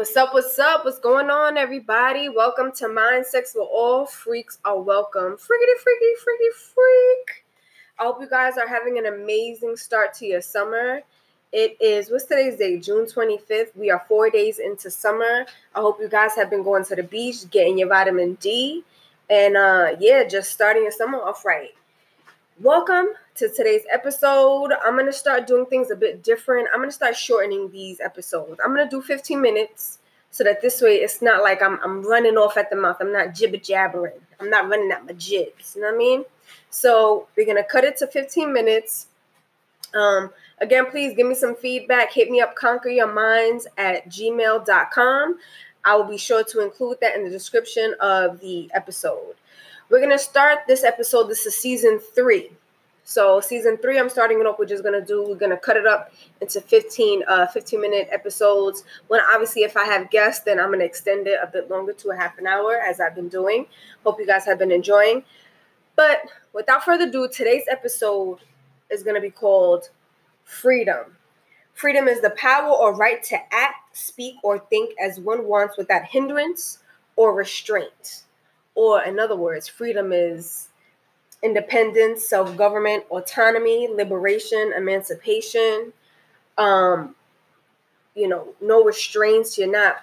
What's up? What's up? What's going on, everybody? Welcome to Mind Sex where all freaks are welcome. Freaky, freaky, freaky, freak. I hope you guys are having an amazing start to your summer. It is, what's today's day? June 25th. We are four days into summer. I hope you guys have been going to the beach, getting your vitamin D, and uh, yeah, just starting your summer off right. Welcome to today's episode. I'm going to start doing things a bit different. I'm going to start shortening these episodes. I'm going to do 15 minutes so that this way it's not like I'm, I'm running off at the mouth. I'm not jibber jabbering. I'm not running at my jibs. You know what I mean? So we're going to cut it to 15 minutes. Um, again, please give me some feedback. Hit me up, conquer your minds at gmail.com. I will be sure to include that in the description of the episode. We're going to start this episode. This is season three. So season three, I'm starting it off. We're just gonna do. We're gonna cut it up into 15, uh, 15 minute episodes. When obviously, if I have guests, then I'm gonna extend it a bit longer to a half an hour, as I've been doing. Hope you guys have been enjoying. But without further ado, today's episode is gonna be called freedom. Freedom is the power or right to act, speak, or think as one wants without hindrance or restraint. Or, in other words, freedom is independence, self government, autonomy, liberation, emancipation. Um, you know, no restraints. You're not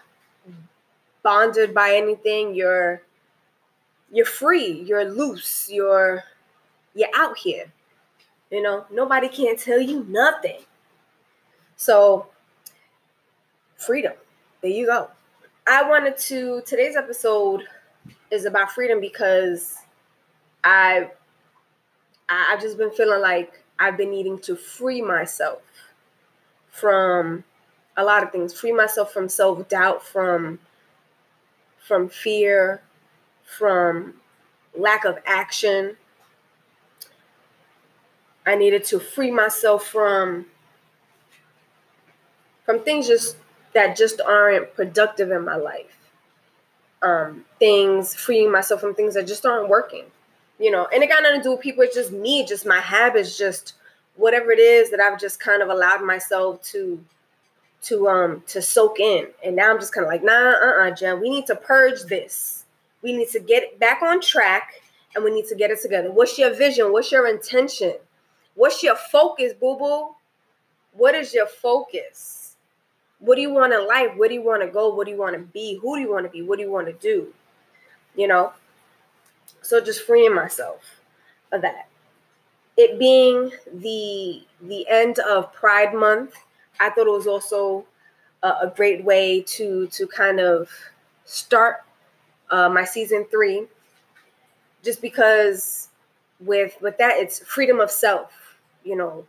bonded by anything. You're you're free. You're loose. You're you're out here. You know, nobody can tell you nothing. So, freedom. There you go. I wanted to today's episode is about freedom because I I've just been feeling like I've been needing to free myself from a lot of things, free myself from self-doubt, from from fear, from lack of action. I needed to free myself from from things just that just aren't productive in my life. Um, things freeing myself from things that just aren't working you know, and it got nothing to do with people. It's just me, just my habits, just whatever it is that I've just kind of allowed myself to to um to soak in. And now I'm just kind of like, nah, uh-uh, Jen, we need to purge this. We need to get back on track and we need to get it together. What's your vision? What's your intention? What's your focus, boo-boo? What is your focus? What do you want in life? Where do you want to go? What do you want to be? Who do you want to be? What do you want to do? You know, so just freeing myself of that. It being the the end of Pride Month, I thought it was also a, a great way to to kind of start uh, my season three. Just because with with that, it's freedom of self. You know,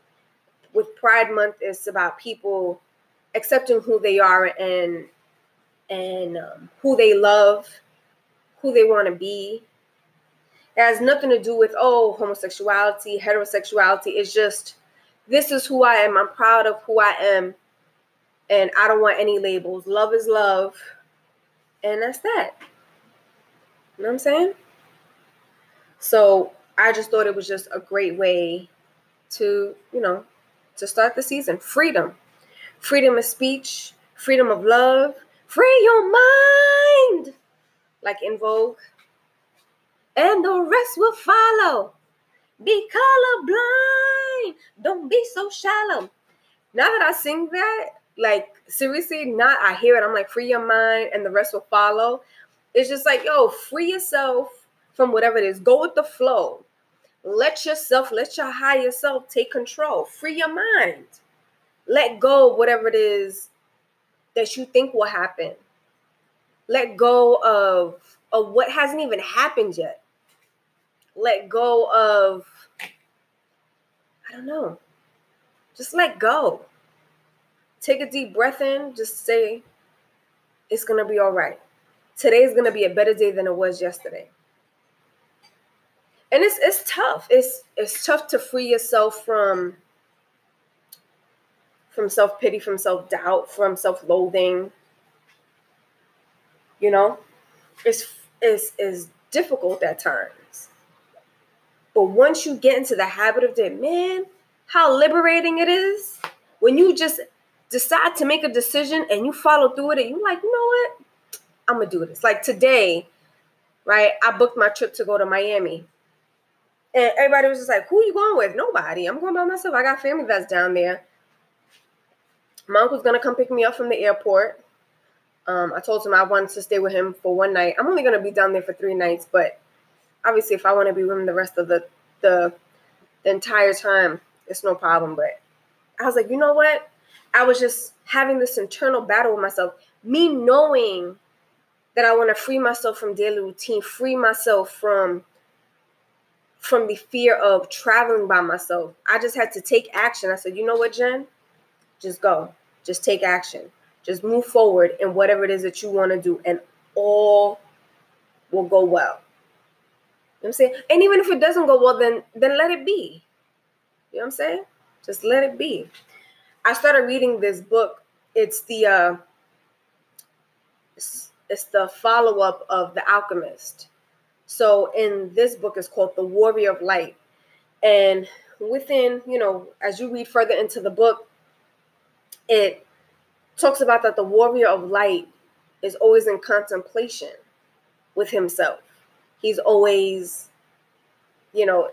with Pride Month, it's about people accepting who they are and and um, who they love, who they want to be, it has nothing to do with, oh, homosexuality, heterosexuality. It's just, this is who I am. I'm proud of who I am. And I don't want any labels. Love is love. And that's that. You know what I'm saying? So I just thought it was just a great way to, you know, to start the season. Freedom. Freedom of speech, freedom of love, free your mind. Like En Vogue and the rest will follow. Be colorblind. Don't be so shallow. Now that I sing that, like seriously, not I hear it. I'm like, free your mind, and the rest will follow. It's just like, yo, free yourself from whatever it is. Go with the flow. Let yourself, let your higher self take control. Free your mind. Let go of whatever it is that you think will happen. Let go of of what hasn't even happened yet let go of, I don't know, just let go. Take a deep breath in, just say, it's going to be all right. Today's going to be a better day than it was yesterday. And it's it's tough. It's it's tough to free yourself from from self-pity, from self-doubt, from self-loathing. You know? It's it's is difficult at times. But once you get into the habit of that, man, how liberating it is when you just decide to make a decision and you follow through with it, You're like, you know what? I'm gonna do this. Like today, right? I booked my trip to go to Miami. And everybody was just like, who you going with? Nobody. I'm going by myself. I got family that's down there. My uncle's gonna come pick me up from the airport. Um, I told him I wanted to stay with him for one night. I'm only gonna be down there for three nights, but obviously if I want to be with him the rest of the, the the entire time, it's no problem. But I was like, you know what? I was just having this internal battle with myself. Me knowing that I want to free myself from daily routine, free myself from from the fear of traveling by myself. I just had to take action. I said, you know what, Jen? Just go. Just take action. Just move forward in whatever it is that you want to do, and all will go well. You know I'm saying? And even if it doesn't go well, then then let it be. You know what I'm saying? Just let it be. I started reading this book. It's the uh it's, it's the follow-up of The Alchemist. So in this book is called The Warrior of Light. And within, you know, as you read further into the book, it talks about that the warrior of light is always in contemplation with himself. He's always, you know,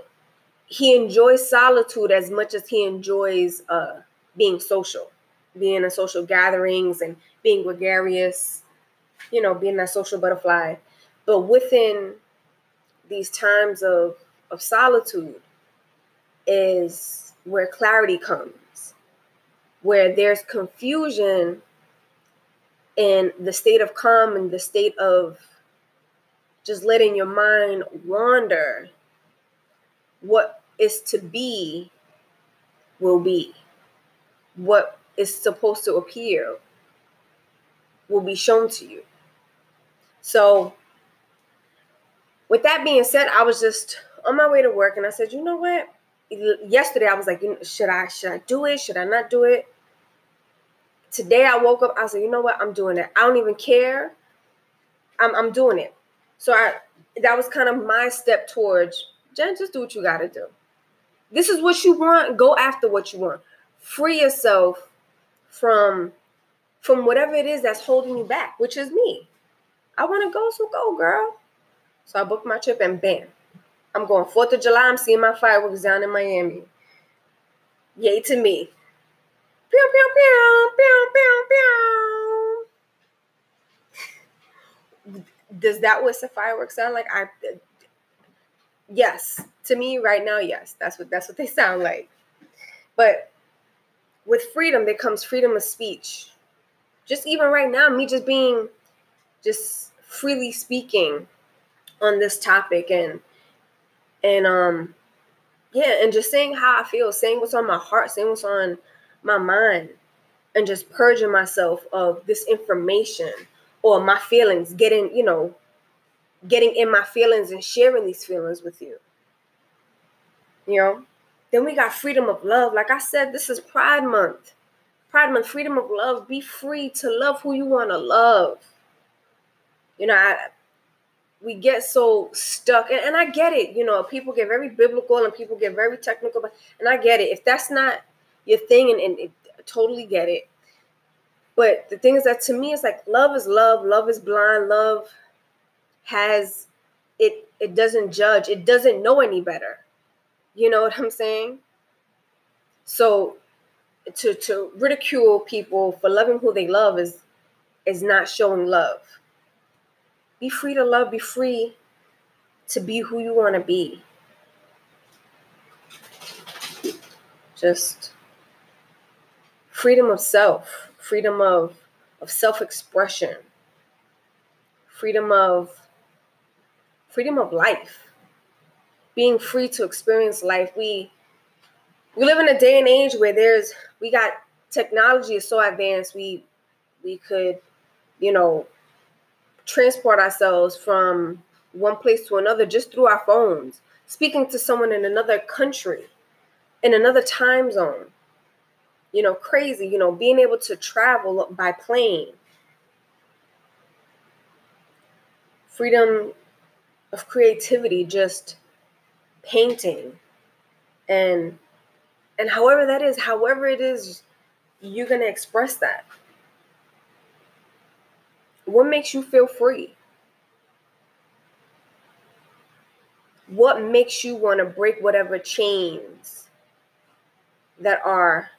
he enjoys solitude as much as he enjoys uh, being social, being in social gatherings and being gregarious, you know, being that social butterfly. But within these times of, of solitude is where clarity comes, where there's confusion in the state of calm and the state of just letting your mind wander. What is to be will be. What is supposed to appear will be shown to you. So, with that being said, I was just on my way to work and I said, you know what? Yesterday I was like, should I should I do it? Should I not do it? Today I woke up, I said, you know what? I'm doing it. I don't even care. I'm I'm doing it. So I that was kind of my step towards Jen, just do what you gotta do. This is what you want, go after what you want. Free yourself from from whatever it is that's holding you back, which is me. I want to go, so go, girl. So I booked my trip and bam, I'm going 4th of July. I'm seeing my fireworks down in Miami. Yay to me. Pew, pew, pew, pew, pew, pew. Does that what the fireworks sound like? I yes. To me right now, yes. That's what that's what they sound like. But with freedom, there comes freedom of speech. Just even right now, me just being just freely speaking on this topic and and um yeah and just saying how i feel saying what's on my heart saying what's on my mind and just purging myself of this information or my feelings getting you know getting in my feelings and sharing these feelings with you you know then we got freedom of love like i said this is pride month pride month freedom of love be free to love who you want to love you know, I, we get so stuck, and, and I get it. You know, people get very biblical and people get very technical, but and I get it. If that's not your thing, and, and it, totally get it. But the thing is that to me, it's like love is love. Love is blind. Love has it. It doesn't judge. It doesn't know any better. You know what I'm saying? So to to ridicule people for loving who they love is is not showing love. Be free to love, be free to be who you want to be. Just freedom of self, freedom of, of self-expression, freedom of freedom of life. Being free to experience life. We we live in a day and age where there's we got technology is so advanced we we could you know transport ourselves from one place to another just through our phones, speaking to someone in another country, in another time zone. You know, crazy, you know, being able to travel by plane. Freedom of creativity, just painting and and however that is, however it is you're going to express that. What makes you feel free? What makes you want to break whatever chains that are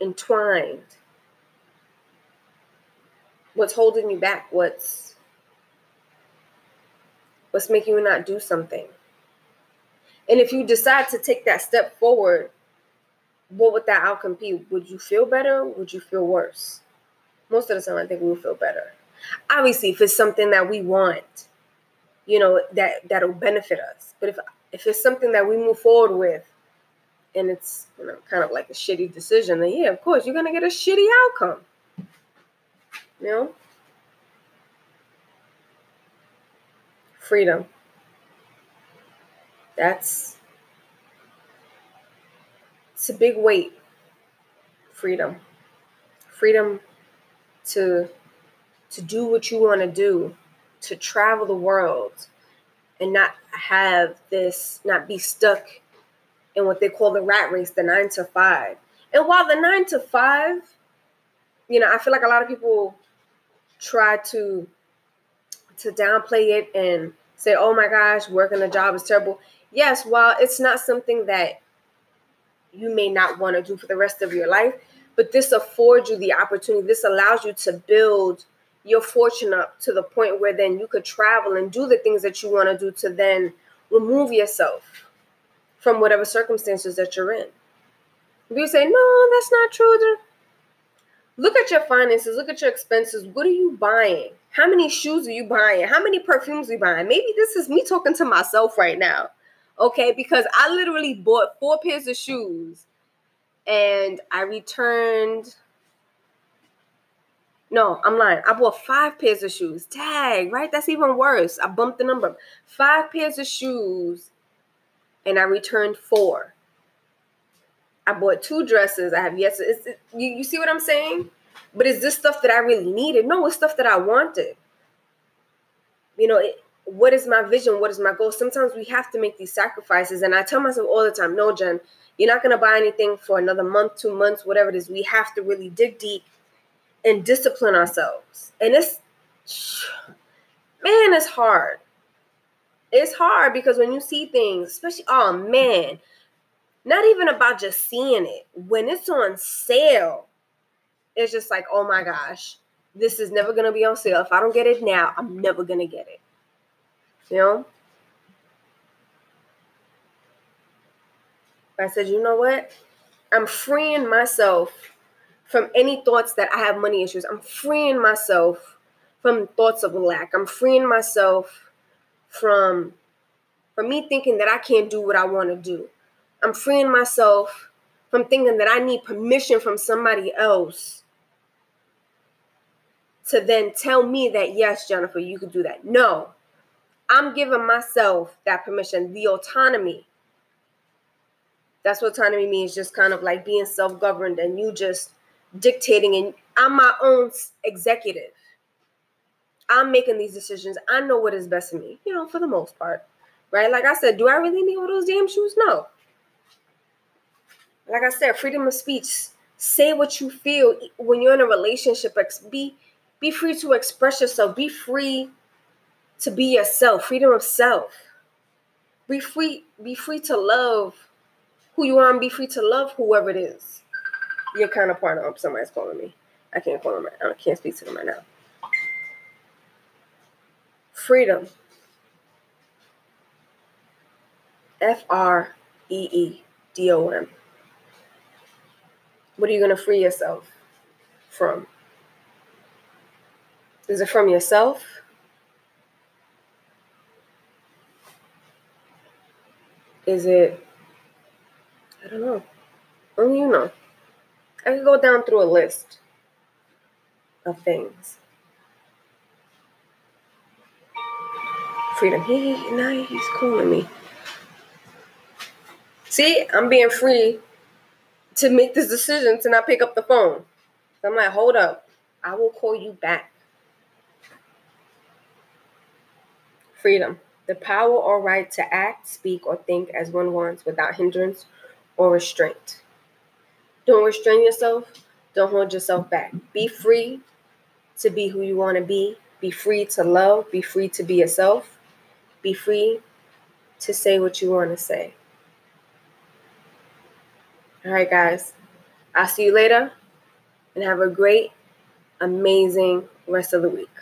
entwined? What's holding you back? What's what's making you not do something? And if you decide to take that step forward, what would that outcome be? Would you feel better? Would you feel worse? Most of the time, I think we will feel better. Obviously, if it's something that we want, you know, that that'll benefit us. But if if it's something that we move forward with, and it's you know kind of like a shitty decision, then yeah, of course you're gonna get a shitty outcome. You know, freedom. That's it's a big weight. Freedom. Freedom to to do what you want to do, to travel the world and not have this not be stuck in what they call the rat race, the 9 to 5. And while the 9 to 5, you know, I feel like a lot of people try to to downplay it and say, "Oh my gosh, working a job is terrible." yes, while it's not something that you may not want to do for the rest of your life, but this affords you the opportunity. This allows you to build your fortune up to the point where then you could travel and do the things that you want to do to then remove yourself from whatever circumstances that you're in. If you say, no, that's not true, look at your finances, look at your expenses. What are you buying? How many shoes are you buying? How many perfumes are you buying? Maybe this is me talking to myself right now. Okay, because I literally bought four pairs of shoes and I returned. No, I'm lying. I bought five pairs of shoes. Tag, right? That's even worse. I bumped the number. Five pairs of shoes and I returned four. I bought two dresses. I have yes. It, you, you see what I'm saying? But is this stuff that I really needed? No, it's stuff that I wanted. You know, it, what is my vision? What is my goal? Sometimes we have to make these sacrifices. And I tell myself all the time, no, Jen, you're not going to buy anything for another month, two months, whatever it is. We have to really dig deep and discipline ourselves. And it's, man, it's hard. It's hard because when you see things, especially, oh man, not even about just seeing it. When it's on sale, it's just like, oh my gosh, this is never going to be on sale. If I don't get it now, I'm never going to get it. You know? I said, you know what? I'm freeing myself from any thoughts that I have money issues. I'm freeing myself from thoughts of lack. I'm freeing myself from from me thinking that I can't do what I want to do. I'm freeing myself from thinking that I need permission from somebody else to then tell me that yes, Jennifer, you could do that. No. I'm giving myself that permission, the autonomy. That's what autonomy means, just kind of like being self governed and you just dictating. And I'm my own executive. I'm making these decisions. I know what is best for me, you know, for the most part, right? Like I said, do I really need all those damn shoes? No. Like I said, freedom of speech. Say what you feel when you're in a relationship. Be be free to express yourself. Be free to be yourself, freedom of self. Be free, be free to love who you are and be free to love whoever it is. Your kind of. Oh, somebody's calling me. I can't call them. I can't speak to them right now. Freedom. F R E E D O M. What are you going to free yourself from? Is it from yourself? Is it, I don't know. Only you know. I could go down through a list of things. Freedom. He, now he's calling me. See, I'm being free to make this decision to not pick up the phone. So I'm like, hold up. I will call you back. Freedom the power or right to act, speak, or think as one wants without hindrance or restraint. Don't restrain yourself. Don't hold yourself back. Be free to be who you want to be. Be free to love. Be free to be yourself. Be free to say what you want to say. All right, guys. I'll see you later and have a great, amazing rest of the week.